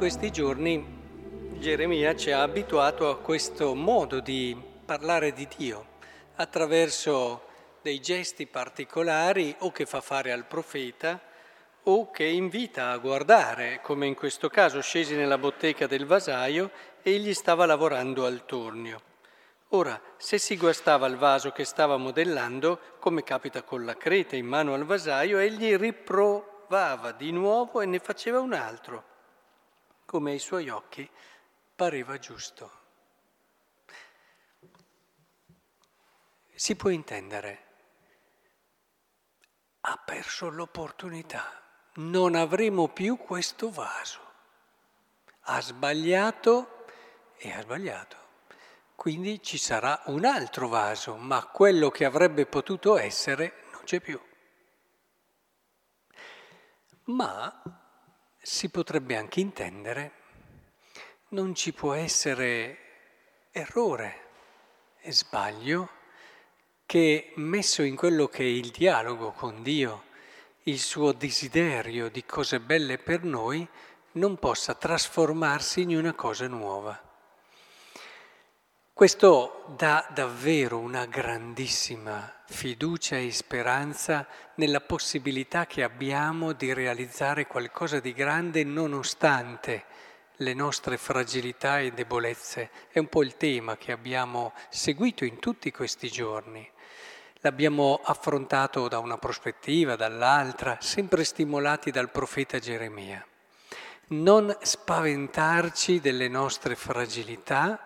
Questi giorni Geremia ci ha abituato a questo modo di parlare di Dio attraverso dei gesti particolari o che fa fare al profeta o che invita a guardare, come in questo caso scesi nella bottega del vasaio e egli stava lavorando al tornio. Ora, se si guastava il vaso che stava modellando, come capita con la creta in mano al vasaio, egli riprovava di nuovo e ne faceva un altro come ai suoi occhi pareva giusto. Si può intendere, ha perso l'opportunità, non avremo più questo vaso. Ha sbagliato e ha sbagliato. Quindi ci sarà un altro vaso, ma quello che avrebbe potuto essere non c'è più. Ma si potrebbe anche intendere, non ci può essere errore e sbaglio che messo in quello che è il dialogo con Dio, il suo desiderio di cose belle per noi, non possa trasformarsi in una cosa nuova. Questo dà davvero una grandissima fiducia e speranza nella possibilità che abbiamo di realizzare qualcosa di grande nonostante le nostre fragilità e debolezze. È un po' il tema che abbiamo seguito in tutti questi giorni. L'abbiamo affrontato da una prospettiva, dall'altra, sempre stimolati dal profeta Geremia. Non spaventarci delle nostre fragilità,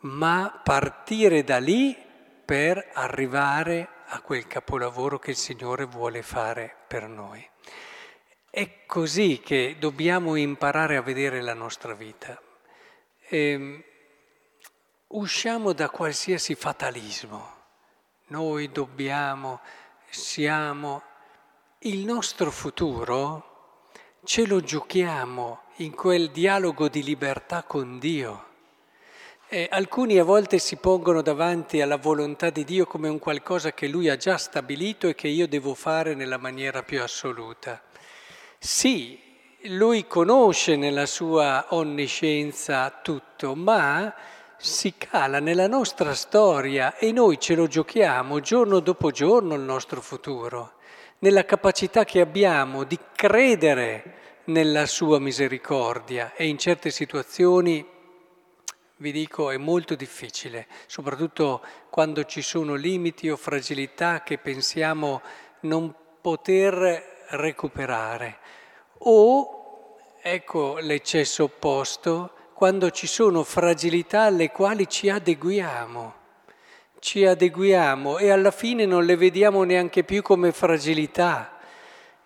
ma partire da lì per arrivare a quel capolavoro che il Signore vuole fare per noi. È così che dobbiamo imparare a vedere la nostra vita. E ehm, usciamo da qualsiasi fatalismo. Noi dobbiamo, siamo, il nostro futuro ce lo giochiamo in quel dialogo di libertà con Dio eh, alcuni a volte si pongono davanti alla volontà di Dio come un qualcosa che Lui ha già stabilito e che io devo fare nella maniera più assoluta. Sì, Lui conosce nella sua onniscienza tutto, ma si cala nella nostra storia e noi ce lo giochiamo giorno dopo giorno il nostro futuro, nella capacità che abbiamo di credere nella sua misericordia e in certe situazioni vi dico, è molto difficile, soprattutto quando ci sono limiti o fragilità che pensiamo non poter recuperare. O, ecco l'eccesso opposto, quando ci sono fragilità alle quali ci adeguiamo, ci adeguiamo e alla fine non le vediamo neanche più come fragilità.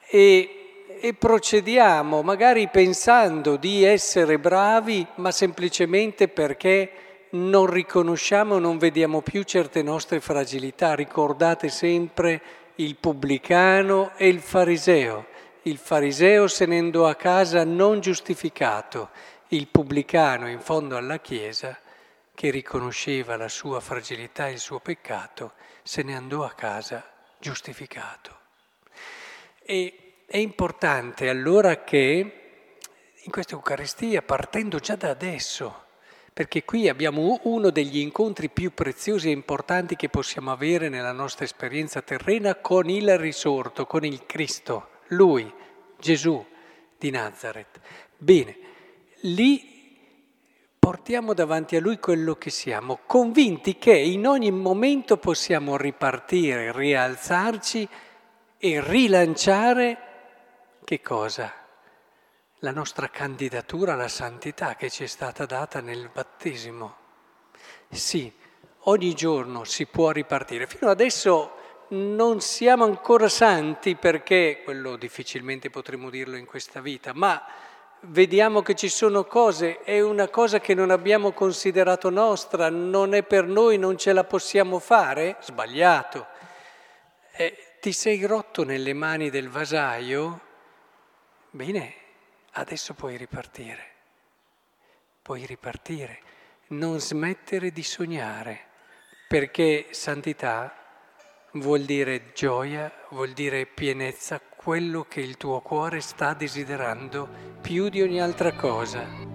E e procediamo magari pensando di essere bravi, ma semplicemente perché non riconosciamo, non vediamo più certe nostre fragilità. Ricordate sempre il pubblicano e il fariseo. Il fariseo se ne andò a casa non giustificato, il pubblicano in fondo alla Chiesa, che riconosceva la sua fragilità e il suo peccato, se ne andò a casa giustificato. E è importante allora che in questa Eucaristia, partendo già da adesso, perché qui abbiamo uno degli incontri più preziosi e importanti che possiamo avere nella nostra esperienza terrena con il risorto, con il Cristo, Lui, Gesù di Nazareth. Bene, lì portiamo davanti a Lui quello che siamo, convinti che in ogni momento possiamo ripartire, rialzarci e rilanciare che cosa? La nostra candidatura alla santità che ci è stata data nel battesimo. Sì, ogni giorno si può ripartire. Fino adesso non siamo ancora santi perché, quello difficilmente potremo dirlo in questa vita, ma vediamo che ci sono cose, è una cosa che non abbiamo considerato nostra, non è per noi, non ce la possiamo fare, sbagliato. Eh, ti sei rotto nelle mani del vasaio? Bene, adesso puoi ripartire, puoi ripartire, non smettere di sognare, perché santità vuol dire gioia, vuol dire pienezza quello che il tuo cuore sta desiderando più di ogni altra cosa.